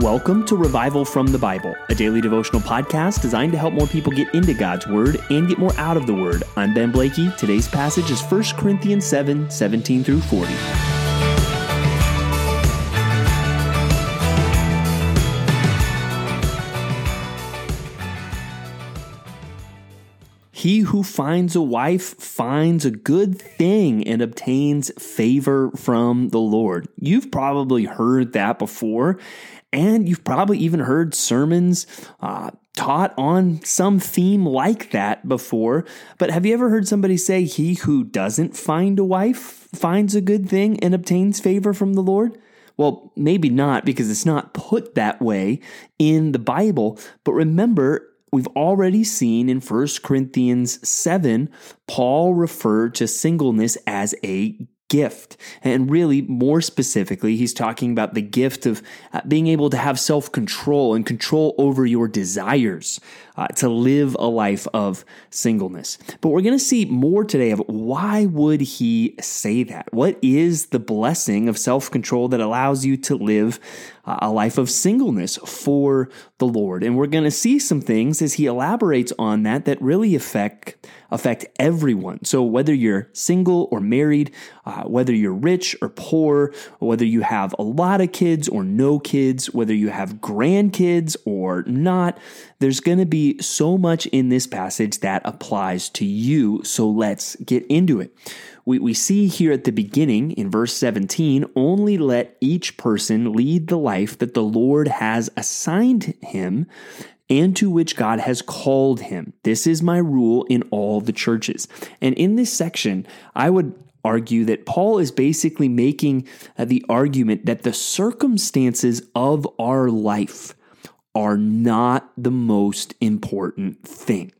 Welcome to Revival from the Bible, a daily devotional podcast designed to help more people get into God's Word and get more out of the Word. I'm Ben Blakey. Today's passage is 1 Corinthians 7 17 through 40. He who finds a wife finds a good thing and obtains favor from the Lord. You've probably heard that before, and you've probably even heard sermons uh, taught on some theme like that before. But have you ever heard somebody say, He who doesn't find a wife finds a good thing and obtains favor from the Lord? Well, maybe not because it's not put that way in the Bible. But remember, we've already seen in 1 Corinthians 7, Paul referred to singleness as a gift. And really, more specifically, he's talking about the gift of uh, being able to have self control and control over your desires uh, to live a life of singleness. But we're going to see more today of why would he say that? What is the blessing of self control that allows you to live uh, a life of singleness for the Lord? And we're going to see some things as he elaborates on that that really affect affect everyone. So whether you're single or married, uh, whether you're rich or poor, whether you have a lot of kids or no kids, whether you have grandkids or not, there's going to be so much in this passage that applies to you. So let's get into it. We, we see here at the beginning in verse 17 only let each person lead the life that the Lord has assigned him and to which God has called him. This is my rule in all the churches. And in this section, I would argue that Paul is basically making uh, the argument that the circumstances of our life are not the most important thing.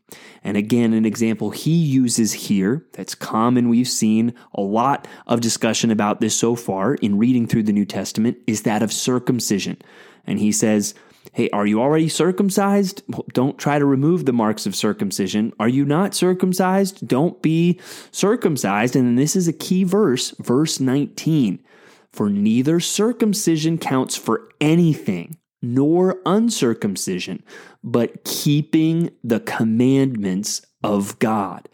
And again, an example he uses here that's common, we've seen a lot of discussion about this so far in reading through the New Testament, is that of circumcision. And he says, Hey, are you already circumcised? Don't try to remove the marks of circumcision. Are you not circumcised? Don't be circumcised. And this is a key verse, verse 19. For neither circumcision counts for anything nor uncircumcision, but keeping the commandments of God.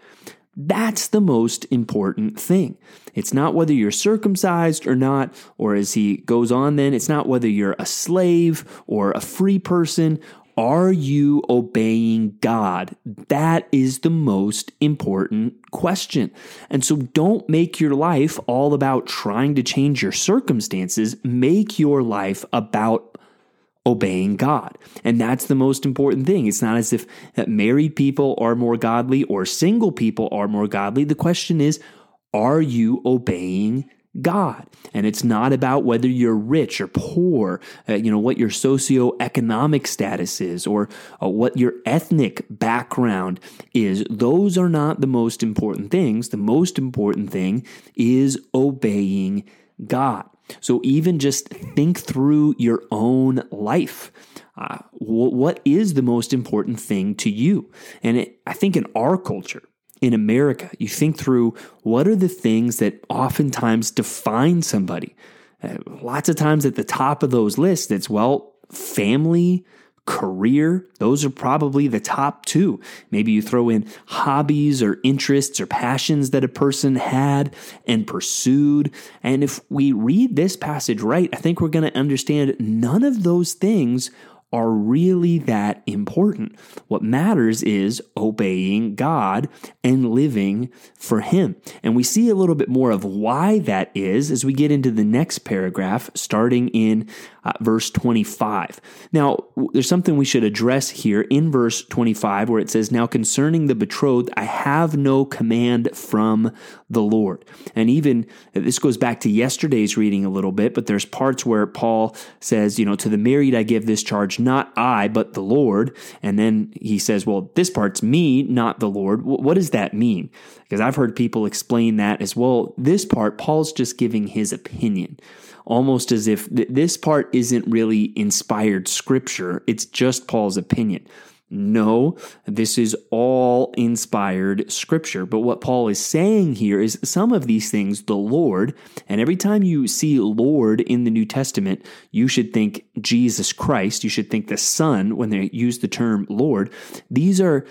That's the most important thing. It's not whether you're circumcised or not, or as he goes on, then, it's not whether you're a slave or a free person. Are you obeying God? That is the most important question. And so don't make your life all about trying to change your circumstances. Make your life about obeying God. And that's the most important thing. It's not as if married people are more godly or single people are more godly. The question is, are you obeying God. And it's not about whether you're rich or poor, uh, you know, what your socioeconomic status is or uh, what your ethnic background is. Those are not the most important things. The most important thing is obeying God. So even just think through your own life. Uh, what is the most important thing to you? And it, I think in our culture, in America, you think through what are the things that oftentimes define somebody. Uh, lots of times at the top of those lists, it's well, family, career, those are probably the top two. Maybe you throw in hobbies or interests or passions that a person had and pursued. And if we read this passage right, I think we're going to understand none of those things are really that important. What matters is obeying God and living for Him. And we see a little bit more of why that is as we get into the next paragraph, starting in uh, verse 25. Now, there's something we should address here in verse 25 where it says, Now concerning the betrothed, I have no command from the Lord. And even this goes back to yesterday's reading a little bit, but there's parts where Paul says, You know, to the married I give this charge, not I, but the Lord. And then he says, Well, this part's me, not the Lord. What does that mean? Because I've heard people explain that as well. This part, Paul's just giving his opinion almost as if th- this part isn't really inspired scripture, it's just Paul's opinion. No, this is all inspired scripture. But what Paul is saying here is some of these things, the Lord, and every time you see Lord in the New Testament, you should think Jesus Christ. You should think the Son when they use the term Lord. These are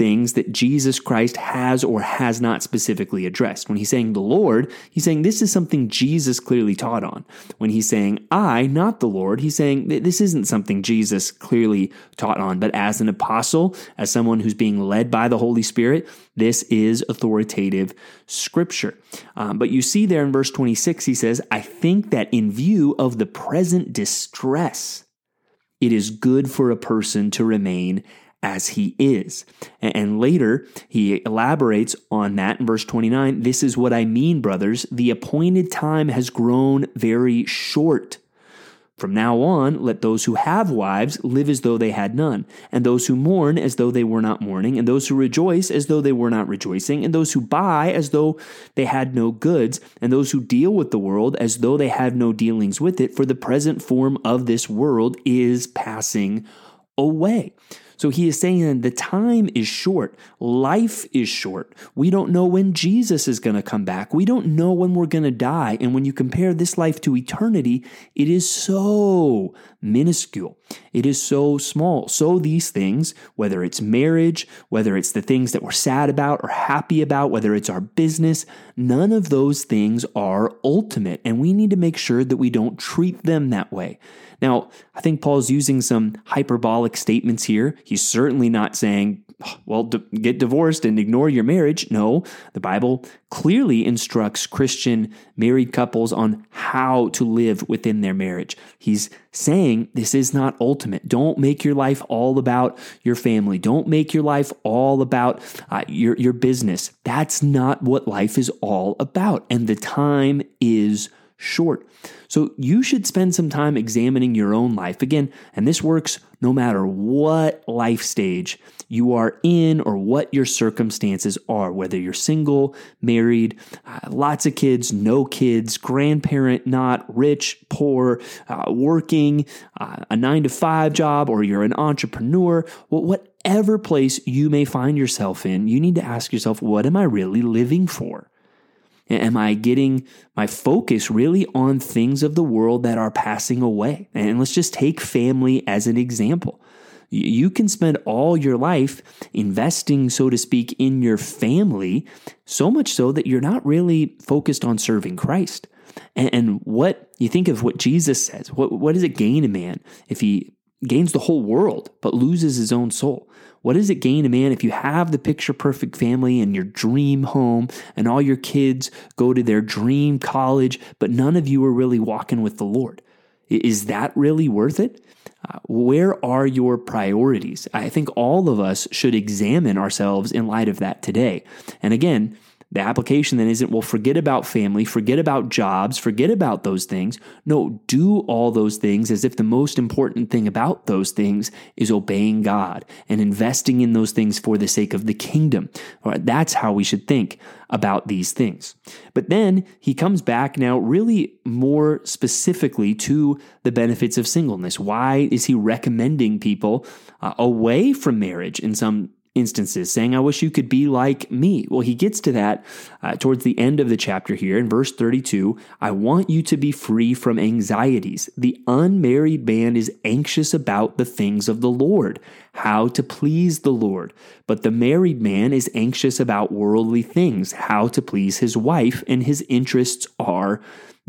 things that Jesus Christ has or has not specifically addressed. When he's saying the Lord, he's saying this is something Jesus clearly taught on. When he's saying I, not the Lord, he's saying this isn't something Jesus clearly taught on. But as an apostle, as someone who's being led by the Holy Spirit, this is authoritative scripture. Um, but you see there in verse 26, he says, I think that in view of the present distress, it is good for a person to remain as he is. And later, he elaborates on that in verse 29. This is what I mean, brothers. The appointed time has grown very short. From now on, let those who have wives live as though they had none, and those who mourn as though they were not mourning, and those who rejoice as though they were not rejoicing, and those who buy as though they had no goods, and those who deal with the world as though they had no dealings with it, for the present form of this world is passing away. So he is saying the time is short. Life is short. We don't know when Jesus is going to come back. We don't know when we're going to die. And when you compare this life to eternity, it is so minuscule. It is so small. So these things, whether it's marriage, whether it's the things that we're sad about or happy about, whether it's our business, none of those things are ultimate. And we need to make sure that we don't treat them that way. Now, I think Paul's using some hyperbolic statements here. He's certainly not saying, well, get divorced and ignore your marriage. No, the Bible clearly instructs Christian married couples on how to live within their marriage. He's saying this is not ultimate. Don't make your life all about your family. Don't make your life all about uh, your, your business. That's not what life is all about. And the time is short. So you should spend some time examining your own life. Again, and this works no matter what life stage you are in or what your circumstances are, whether you're single, married, uh, lots of kids, no kids, grandparent, not rich, poor, uh, working, uh, a nine to five job, or you're an entrepreneur, well, whatever place you may find yourself in, you need to ask yourself, what am I really living for? Am I getting my focus really on things of the world that are passing away? And let's just take family as an example. You can spend all your life investing, so to speak, in your family, so much so that you're not really focused on serving Christ. And, what you think of what Jesus says, what, what does it gain a man if he gains the whole world but loses his own soul? What does it gain a man if you have the picture perfect family and your dream home and all your kids go to their dream college, but none of you are really walking with the Lord? Is that really worth it? Uh, where are your priorities? I think all of us should examine ourselves in light of that today. And again, the application then isn't, well, forget about family, forget about jobs, forget about those things. No, do all those things as if the most important thing about those things is obeying God and investing in those things for the sake of the kingdom. All right, that's how we should think about these things. But then he comes back now, really more specifically to the benefits of singleness. Why is he recommending people uh, away from marriage in some instances, saying, I wish you could be like me. Well, he gets to that uh, towards the end of the chapter here in verse 32. I want you to be free from anxieties. The unmarried man is anxious about the things of the Lord, how to please the Lord. But the married man is anxious about worldly things, how to please his wife, and his interests are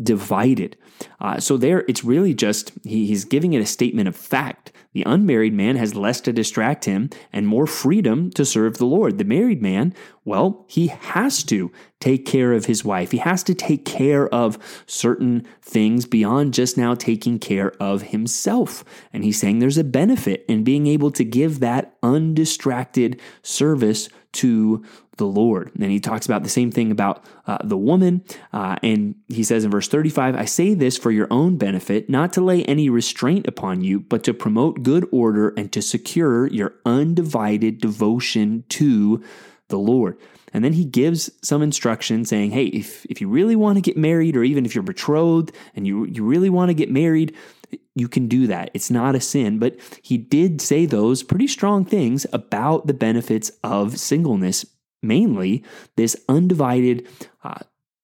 divided. Uh, so there, it's really just he, he's giving it a statement of fact. The unmarried man has less to distract him and more freedom to serve the Lord. The married man, well, he has to take care of his wife. He has to take care of certain things beyond just now taking care of himself. And he's saying there's a benefit in being able to give that undistracted service to the Lord. And he talks about the same thing about uh, the woman. Uh, and he says in verse 35 I say this for your own benefit, not to lay any restraint upon you, but to promote good order and to secure your undivided devotion to the Lord. And then he gives some instruction saying, hey, if, if you really want to get married, or even if you're betrothed and you, you really want to get married, you can do that. It's not a sin, but he did say those pretty strong things about the benefits of singleness, mainly this undivided uh,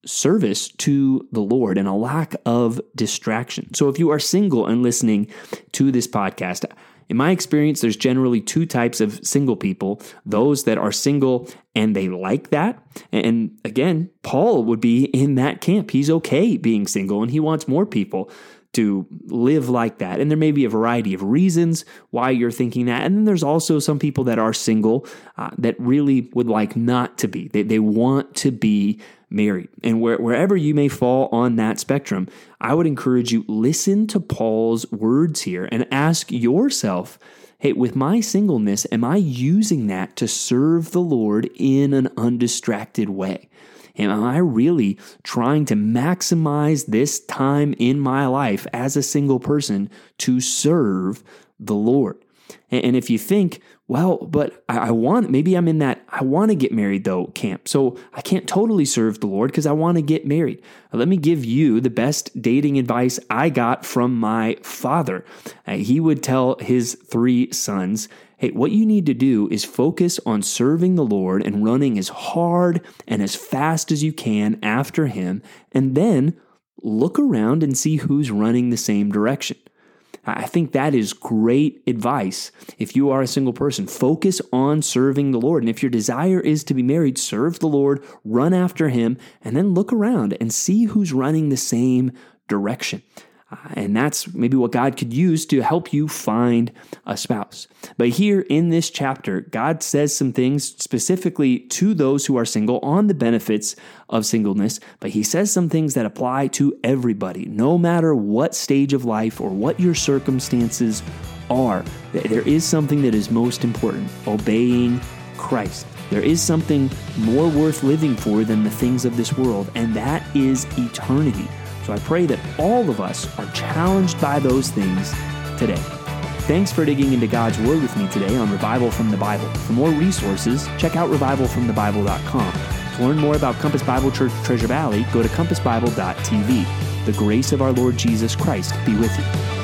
service to the Lord and a lack of distraction. So if you are single and listening to this podcast, in my experience, there's generally two types of single people those that are single and they like that. And again, Paul would be in that camp. He's okay being single and he wants more people to live like that. And there may be a variety of reasons why you're thinking that. And then there's also some people that are single uh, that really would like not to be. They, they want to be married. And where, wherever you may fall on that spectrum, I would encourage you listen to Paul's words here and ask yourself, hey, with my singleness, am I using that to serve the Lord in an undistracted way? Am I really trying to maximize this time in my life as a single person to serve the Lord? And if you think, well, but I want, maybe I'm in that, I want to get married though camp. So I can't totally serve the Lord because I want to get married. Let me give you the best dating advice I got from my father. He would tell his three sons, hey, what you need to do is focus on serving the Lord and running as hard and as fast as you can after Him, and then look around and see who's running the same direction. I think that is great advice. If you are a single person, focus on serving the Lord. And if your desire is to be married, serve the Lord, run after Him, and then look around and see who's running the same direction. Uh, and that's maybe what God could use to help you find a spouse. But here in this chapter, God says some things specifically to those who are single on the benefits of singleness, but He says some things that apply to everybody, no matter what stage of life or what your circumstances are. There is something that is most important obeying Christ. There is something more worth living for than the things of this world, and that is eternity. So I pray that all of us are challenged by those things today. Thanks for digging into God's Word with me today on Revival from the Bible. For more resources, check out revivalfromthebible.com. To learn more about Compass Bible Church Treasure Valley, go to compassbible.tv. The grace of our Lord Jesus Christ be with you.